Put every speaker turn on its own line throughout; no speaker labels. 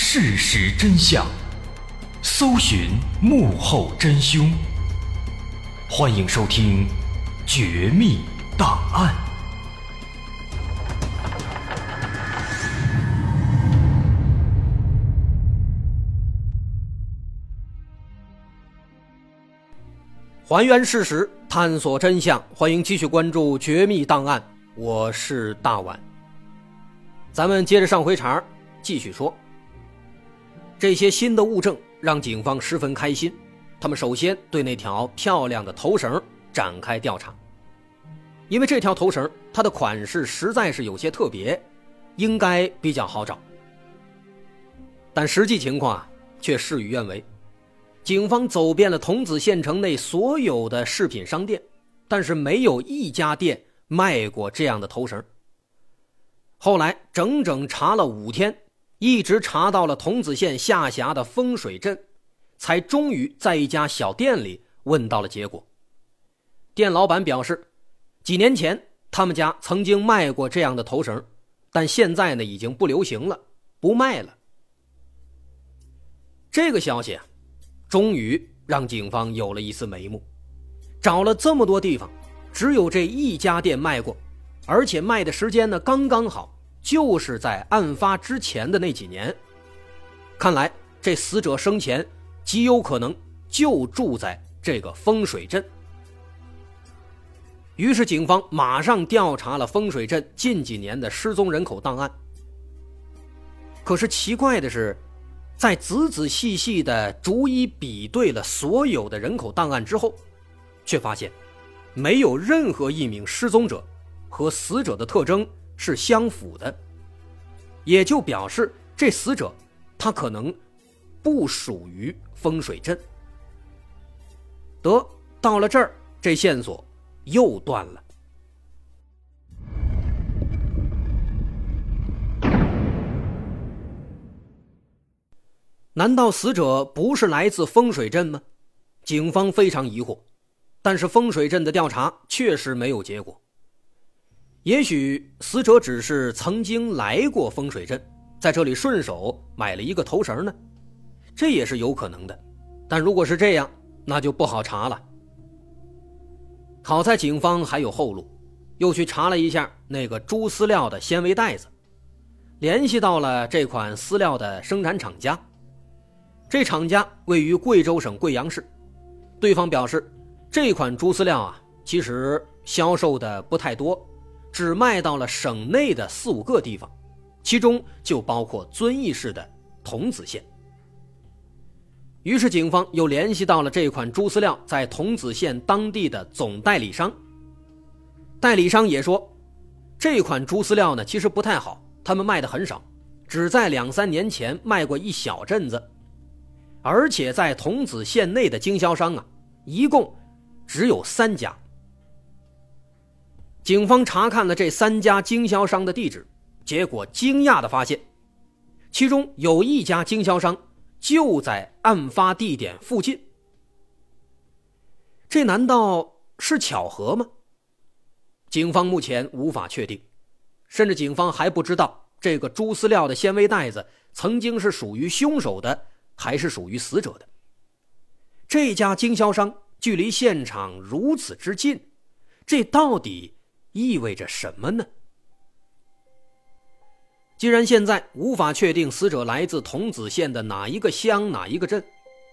事实真相，搜寻幕后真凶。欢迎收听《绝密档案》，
还原事实，探索真相。欢迎继续关注《绝密档案》，我是大碗。咱们接着上回茬继续说。这些新的物证让警方十分开心，他们首先对那条漂亮的头绳展开调查，因为这条头绳它的款式实在是有些特别，应该比较好找。但实际情况啊，却事与愿违。警方走遍了桐梓县城内所有的饰品商店，但是没有一家店卖过这样的头绳。后来整整查了五天，一直查到了桐梓县下辖的风水镇，才终于在一家小店里问到了结果。店老板表示，几年前他们家曾经卖过这样的头绳，但现在呢已经不流行了，不卖了。这个消息啊。终于让警方有了一丝眉目，找了这么多地方，只有这一家店卖过，而且卖的时间呢刚刚好，就是在案发之前的那几年。看来这死者生前极有可能就住在这个风水镇。于是警方马上调查了风水镇近几年的失踪人口档案。可是奇怪的是。在仔仔细细的逐一比对了所有的人口档案之后，却发现，没有任何一名失踪者和死者的特征是相符的，也就表示这死者他可能不属于风水镇。得到了这儿，这线索又断了。难道死者不是来自风水镇吗？警方非常疑惑，但是风水镇的调查确实没有结果。也许死者只是曾经来过风水镇，在这里顺手买了一个头绳呢，这也是有可能的。但如果是这样，那就不好查了。好在警方还有后路，又去查了一下那个猪饲料的纤维袋子，联系到了这款饲料的生产厂家。这厂家位于贵州省贵阳市，对方表示，这款猪饲料啊，其实销售的不太多，只卖到了省内的四五个地方，其中就包括遵义市的桐梓县。于是，警方又联系到了这款猪饲料在桐梓县当地的总代理商。代理商也说，这款猪饲料呢，其实不太好，他们卖的很少，只在两三年前卖过一小阵子。而且在桐梓县内的经销商啊，一共只有三家。警方查看了这三家经销商的地址，结果惊讶的发现，其中有一家经销商就在案发地点附近。这难道是巧合吗？警方目前无法确定，甚至警方还不知道这个猪饲料的纤维袋子曾经是属于凶手的。还是属于死者的。这家经销商距离现场如此之近，这到底意味着什么呢？既然现在无法确定死者来自桐梓县的哪一个乡、哪一个镇，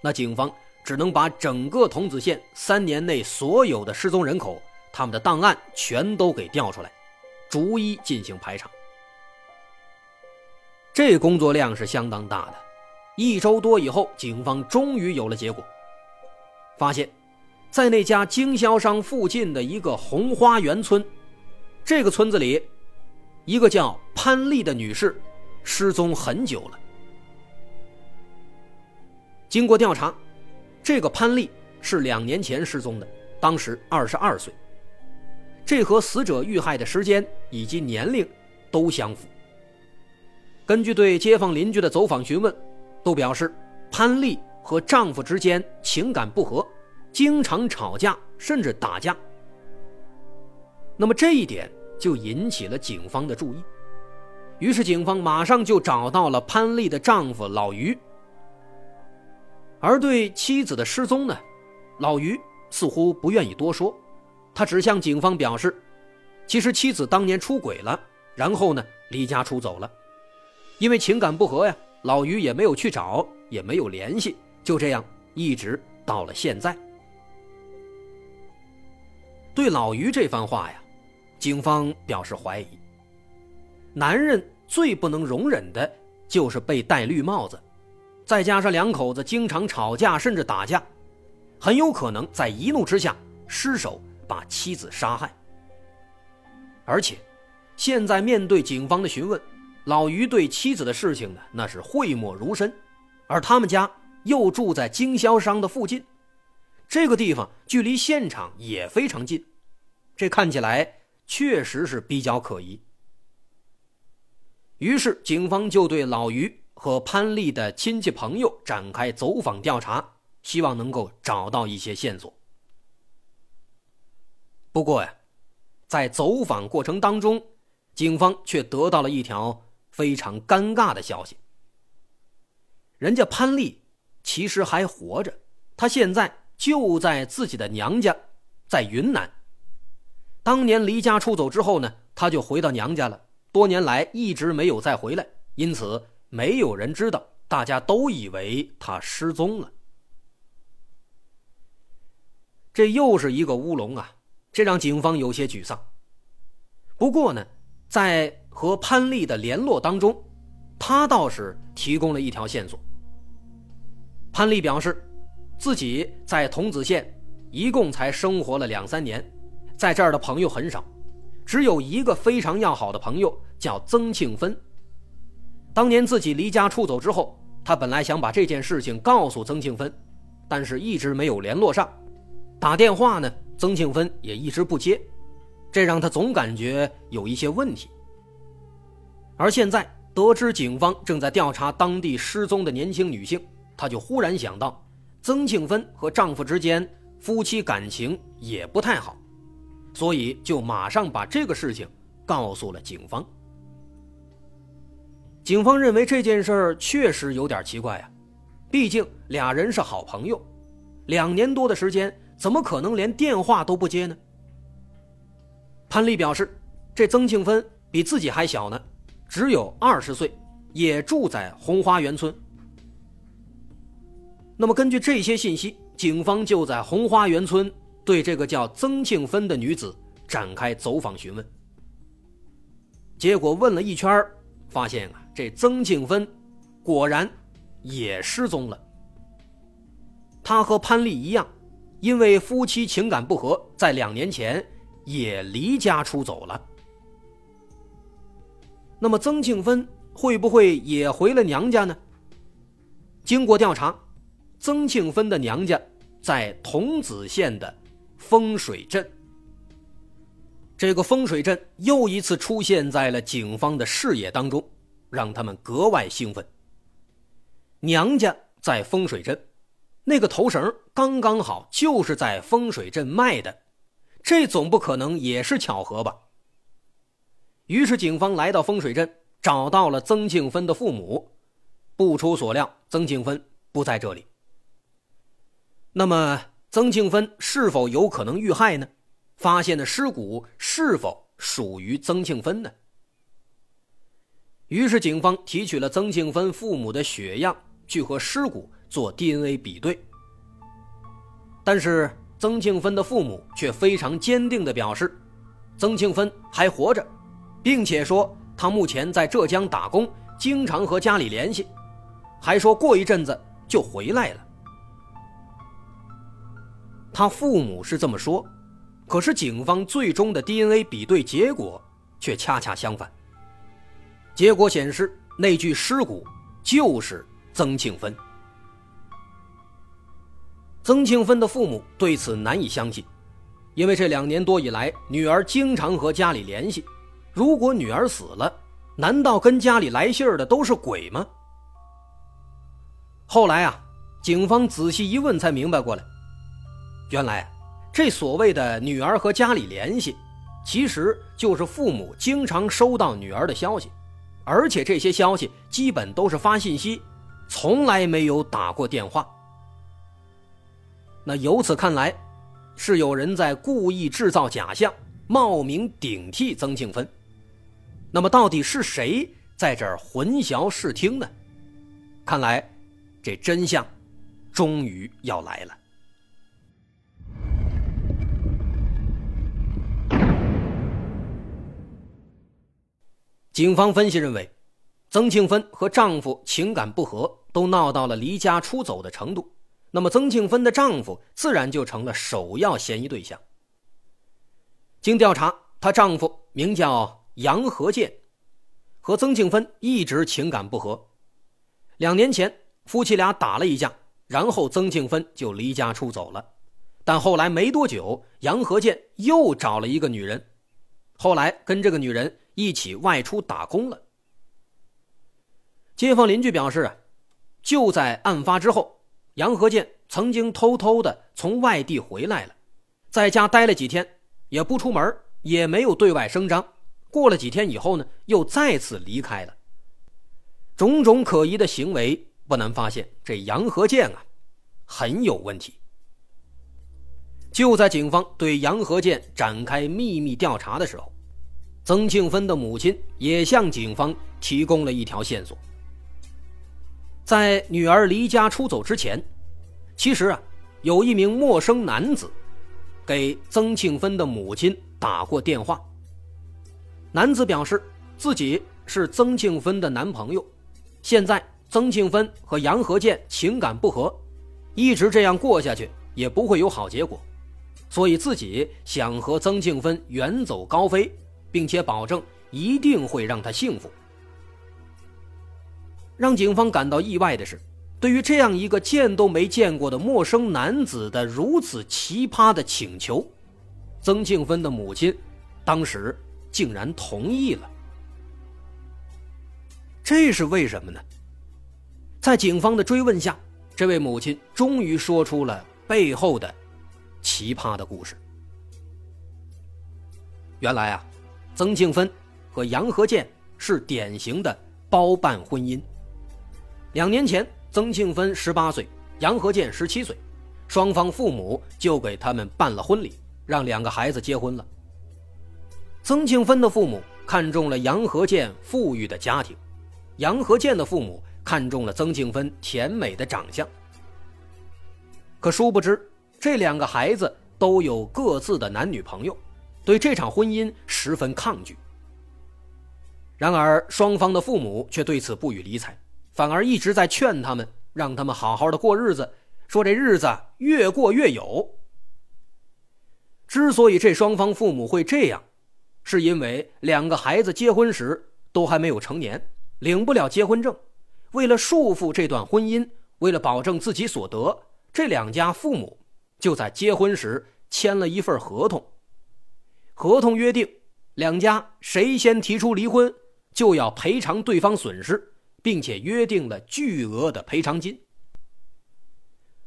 那警方只能把整个桐梓县三年内所有的失踪人口，他们的档案全都给调出来，逐一进行排查。这工作量是相当大的。一周多以后，警方终于有了结果，发现，在那家经销商附近的一个红花园村，这个村子里，一个叫潘丽的女士失踪很久了。经过调查，这个潘丽是两年前失踪的，当时二十二岁，这和死者遇害的时间以及年龄都相符。根据对街坊邻居的走访询问。都表示，潘丽和丈夫之间情感不和，经常吵架，甚至打架。那么这一点就引起了警方的注意，于是警方马上就找到了潘丽的丈夫老于。而对妻子的失踪呢，老于似乎不愿意多说，他只向警方表示，其实妻子当年出轨了，然后呢离家出走了，因为情感不和呀，老于也没有去找，也没有联系，就这样一直到了现在。对老于这番话呀，警方表示怀疑。男人最不能容忍的就是被戴绿帽子。再加上两口子经常吵架，甚至打架，很有可能在一怒之下失手把妻子杀害。而且，现在面对警方的询问，老于对妻子的事情呢，那是讳莫如深，而他们家又住在经销商的附近，这个地方距离现场也非常近，这看起来确实是比较可疑。于是，警方就对老于。和潘丽的亲戚朋友展开走访调查，希望能够找到一些线索。不过呀，在走访过程当中，警方却得到了一条非常尴尬的消息：人家潘丽其实还活着，她现在就在自己的娘家，在云南。当年离家出走之后呢，她就回到娘家了，多年来一直没有再回来，因此。没有人知道，大家都以为他失踪了。这又是一个乌龙啊！这让警方有些沮丧。不过呢，在和潘丽的联络当中，他倒是提供了一条线索。潘丽表示，自己在桐梓县一共才生活了两三年，在这儿的朋友很少，只有一个非常要好的朋友，叫曾庆芬。当年自己离家出走之后，他本来想把这件事情告诉曾庆芬，但是一直没有联络上，打电话呢，曾庆芬也一直不接，这让他总感觉有一些问题。而现在得知警方正在调查当地失踪的年轻女性，他就忽然想到，曾庆芬和丈夫之间夫妻感情也不太好，所以就马上把这个事情告诉了警方。警方认为这件事儿确实有点奇怪呀，毕竟俩人是好朋友，两年多的时间，怎么可能连电话都不接呢？潘丽表示，这曾庆芬比自己还小呢，只有二十岁，也住在红花园村。那么根据这些信息，警方就在红花园村对这个叫曾庆芬的女子展开走访询问。结果问了一圈发现啊。这曾庆芬果然也失踪了。她和潘丽一样，因为夫妻情感不和，在两年前也离家出走了。那么曾庆芬会不会也回了娘家呢？经过调查，曾庆芬的娘家在桐梓县的风水镇。这个风水镇又一次出现在了警方的视野当中。让他们格外兴奋。娘家在风水镇，那个头绳刚刚好就是在风水镇卖的，这总不可能也是巧合吧？于是警方来到风水镇，找到了曾庆芬的父母。不出所料，曾庆芬不在这里。那么，曾庆芬是否有可能遇害呢？发现的尸骨是否属于曾庆芬呢？于是，警方提取了曾庆芬父母的血样，去和尸骨做 DNA 比对。但是，曾庆芬的父母却非常坚定地表示，曾庆芬还活着，并且说他目前在浙江打工，经常和家里联系，还说过一阵子就回来了。他父母是这么说，可是警方最终的 DNA 比对结果却恰恰相反。结果显示，那具尸骨就是曾庆芬。曾庆芬的父母对此难以相信，因为这两年多以来，女儿经常和家里联系。如果女儿死了，难道跟家里来信儿的都是鬼吗？后来啊，警方仔细一问，才明白过来，原来这所谓的女儿和家里联系，其实就是父母经常收到女儿的消息。而且这些消息基本都是发信息，从来没有打过电话。那由此看来，是有人在故意制造假象，冒名顶替曾庆芬。那么，到底是谁在这儿混淆视听呢？看来，这真相终于要来了。警方分析认为，曾庆芬和丈夫情感不和，都闹到了离家出走的程度。那么，曾庆芬的丈夫自然就成了首要嫌疑对象。经调查，她丈夫名叫杨和建，和曾庆芬一直情感不和。两年前，夫妻俩打了一架，然后曾庆芬就离家出走了。但后来没多久，杨和建又找了一个女人，后来跟这个女人。一起外出打工了。街坊邻居表示啊，就在案发之后，杨和建曾经偷偷的从外地回来了，在家待了几天，也不出门，也没有对外声张。过了几天以后呢，又再次离开了。种种可疑的行为，不难发现，这杨和建啊，很有问题。就在警方对杨和建展开秘密调查的时候。曾庆芬的母亲也向警方提供了一条线索。在女儿离家出走之前，其实啊，有一名陌生男子给曾庆芬的母亲打过电话。男子表示自己是曾庆芬的男朋友，现在曾庆芬和杨和建情感不和，一直这样过下去也不会有好结果，所以自己想和曾庆芬远走高飞。并且保证一定会让他幸福。让警方感到意外的是，对于这样一个见都没见过的陌生男子的如此奇葩的请求，曾庆芬的母亲当时竟然同意了。这是为什么呢？在警方的追问下，这位母亲终于说出了背后的奇葩的故事。原来啊。曾庆芬和杨和建是典型的包办婚姻。两年前，曾庆芬十八岁，杨和建十七岁，双方父母就给他们办了婚礼，让两个孩子结婚了。曾庆芬的父母看中了杨和建富裕的家庭，杨和建的父母看中了曾庆芬甜美的长相。可殊不知，这两个孩子都有各自的男女朋友。对这场婚姻十分抗拒。然而，双方的父母却对此不予理睬，反而一直在劝他们，让他们好好的过日子，说这日子越过越有。之所以这双方父母会这样，是因为两个孩子结婚时都还没有成年，领不了结婚证。为了束缚这段婚姻，为了保证自己所得，这两家父母就在结婚时签了一份合同。合同约定，两家谁先提出离婚，就要赔偿对方损失，并且约定了巨额的赔偿金。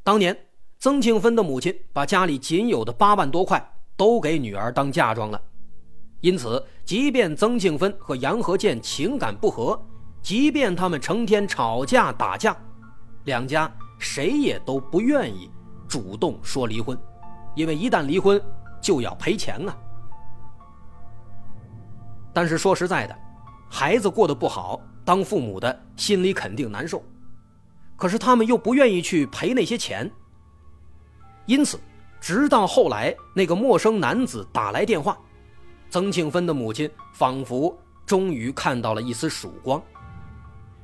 当年，曾庆芬的母亲把家里仅有的八万多块都给女儿当嫁妆了，因此，即便曾庆芬和杨和建情感不和，即便他们成天吵架打架，两家谁也都不愿意主动说离婚，因为一旦离婚就要赔钱啊。但是说实在的，孩子过得不好，当父母的心里肯定难受。可是他们又不愿意去赔那些钱。因此，直到后来那个陌生男子打来电话，曾庆芬的母亲仿佛终于看到了一丝曙光。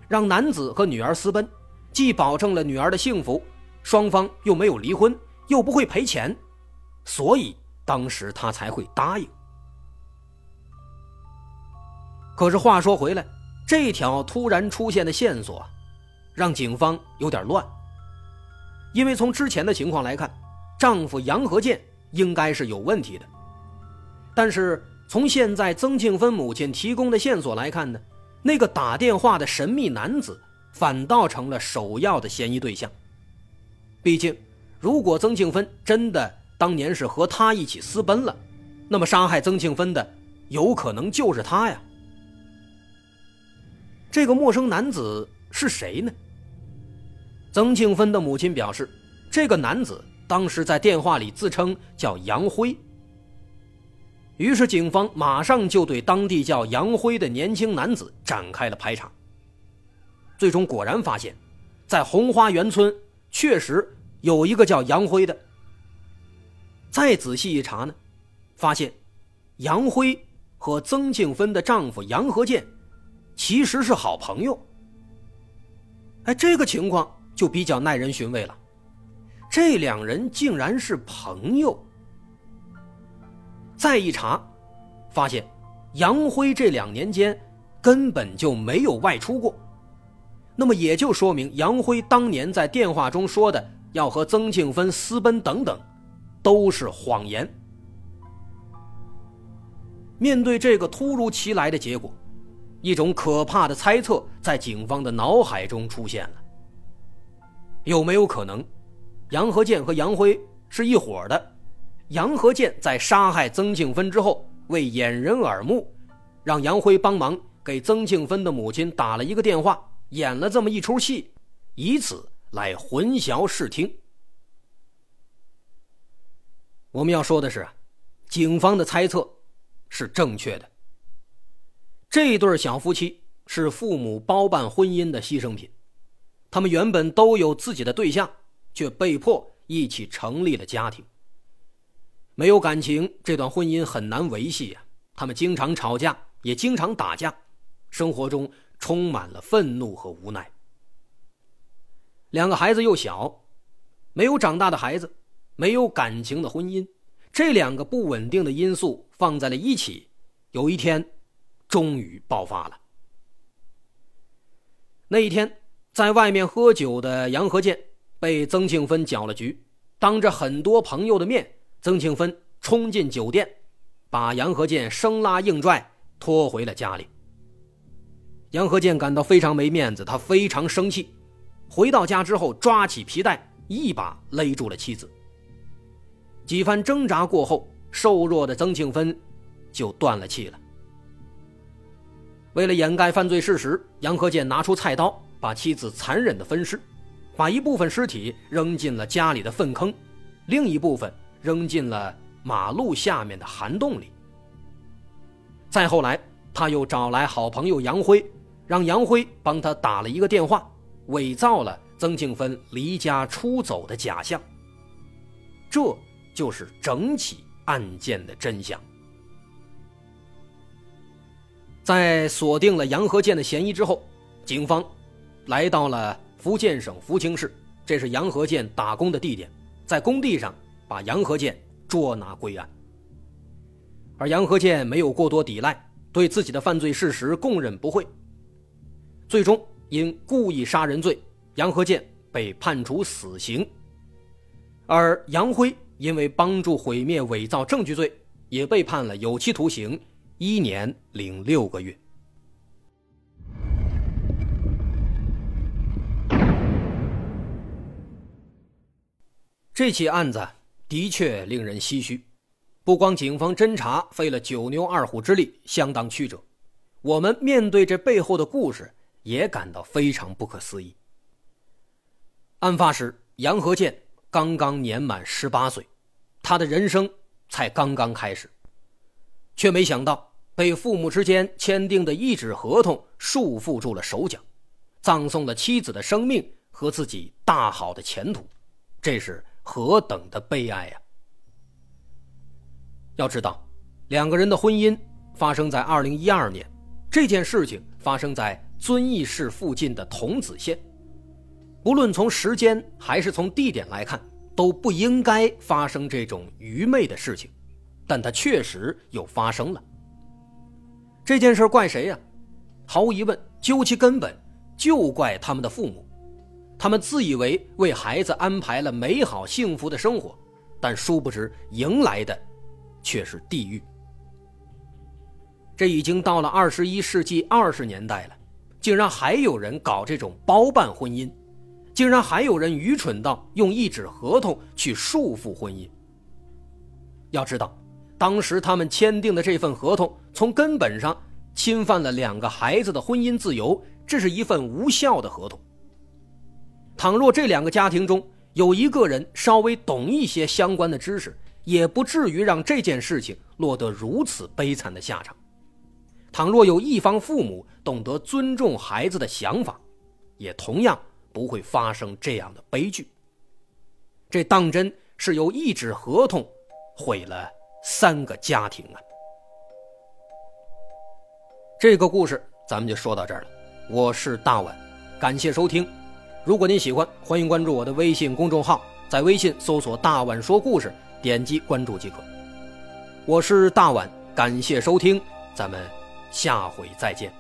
让男子和女儿私奔，既保证了女儿的幸福，双方又没有离婚，又不会赔钱，所以当时他才会答应。可是话说回来，这条突然出现的线索，让警方有点乱。因为从之前的情况来看，丈夫杨和建应该是有问题的。但是从现在曾庆芬母亲提供的线索来看呢，那个打电话的神秘男子反倒成了首要的嫌疑对象。毕竟，如果曾庆芬真的当年是和他一起私奔了，那么杀害曾庆芬的有可能就是他呀。这个陌生男子是谁呢？曾庆芬的母亲表示，这个男子当时在电话里自称叫杨辉。于是警方马上就对当地叫杨辉的年轻男子展开了排查。最终果然发现，在红花园村确实有一个叫杨辉的。再仔细一查呢，发现杨辉和曾庆芬的丈夫杨和建其实是好朋友。哎，这个情况就比较耐人寻味了，这两人竟然是朋友。再一查，发现杨辉这两年间根本就没有外出过，那么也就说明杨辉当年在电话中说的要和曾庆芬私奔等等，都是谎言。面对这个突如其来的结果，一种可怕的猜测在警方的脑海中出现了：有没有可能，杨和建和杨辉是一伙的？杨和建在杀害曾庆芬之后，为掩人耳目，让杨辉帮忙给曾庆芬的母亲打了一个电话，演了这么一出戏，以此来混淆视听。我们要说的是，警方的猜测是正确的。这对小夫妻是父母包办婚姻的牺牲品，他们原本都有自己的对象，却被迫一起成立了家庭。没有感情，这段婚姻很难维系呀。他们经常吵架，也经常打架，生活中充满了愤怒和无奈。两个孩子又小，没有长大的孩子，没有感情的婚姻，这两个不稳定的因素放在了一起，有一天，终于爆发了。那一天，在外面喝酒的杨和建被曾庆芬搅了局，当着很多朋友的面。曾庆芬冲进酒店，把杨和建生拉硬拽拖回了家里。杨和建感到非常没面子，他非常生气。回到家之后，抓起皮带一把勒住了妻子。几番挣扎过后，瘦弱的曾庆芬就断了气了。为了掩盖犯罪事实，杨和建拿出菜刀，把妻子残忍的分尸，把一部分尸体扔进了家里的粪坑，另一部分。扔进了马路下面的涵洞里。再后来，他又找来好朋友杨辉，让杨辉帮他打了一个电话，伪造了曾庆芬离家出走的假象。这就是整起案件的真相。在锁定了杨和建的嫌疑之后，警方来到了福建省福清市，这是杨和建打工的地点，在工地上。把杨和建捉拿归案，而杨和建没有过多抵赖，对自己的犯罪事实供认不讳。最终因故意杀人罪，杨和建被判处死刑，而杨辉因为帮助毁灭、伪造证据罪，也被判了有期徒刑一年零六个月。这起案子。的确令人唏嘘，不光警方侦查费了九牛二虎之力，相当曲折，我们面对这背后的故事也感到非常不可思议。案发时，杨和建刚刚年满十八岁，他的人生才刚刚开始，却没想到被父母之间签订的一纸合同束缚住了手脚，葬送了妻子的生命和自己大好的前途，这是。何等的悲哀呀！要知道，两个人的婚姻发生在二零一二年，这件事情发生在遵义市附近的桐梓县。不论从时间还是从地点来看，都不应该发生这种愚昧的事情，但它确实又发生了。这件事怪谁呀？毫无疑问，究其根本，就怪他们的父母。他们自以为为孩子安排了美好幸福的生活，但殊不知迎来的却是地狱。这已经到了二十一世纪二十年代了，竟然还有人搞这种包办婚姻，竟然还有人愚蠢到用一纸合同去束缚婚姻。要知道，当时他们签订的这份合同，从根本上侵犯了两个孩子的婚姻自由，这是一份无效的合同。倘若这两个家庭中有一个人稍微懂一些相关的知识，也不至于让这件事情落得如此悲惨的下场。倘若有一方父母懂得尊重孩子的想法，也同样不会发生这样的悲剧。这当真是由一纸合同毁了三个家庭啊！这个故事咱们就说到这儿了。我是大碗，感谢收听。如果您喜欢，欢迎关注我的微信公众号，在微信搜索“大碗说故事”，点击关注即可。我是大碗，感谢收听，咱们下回再见。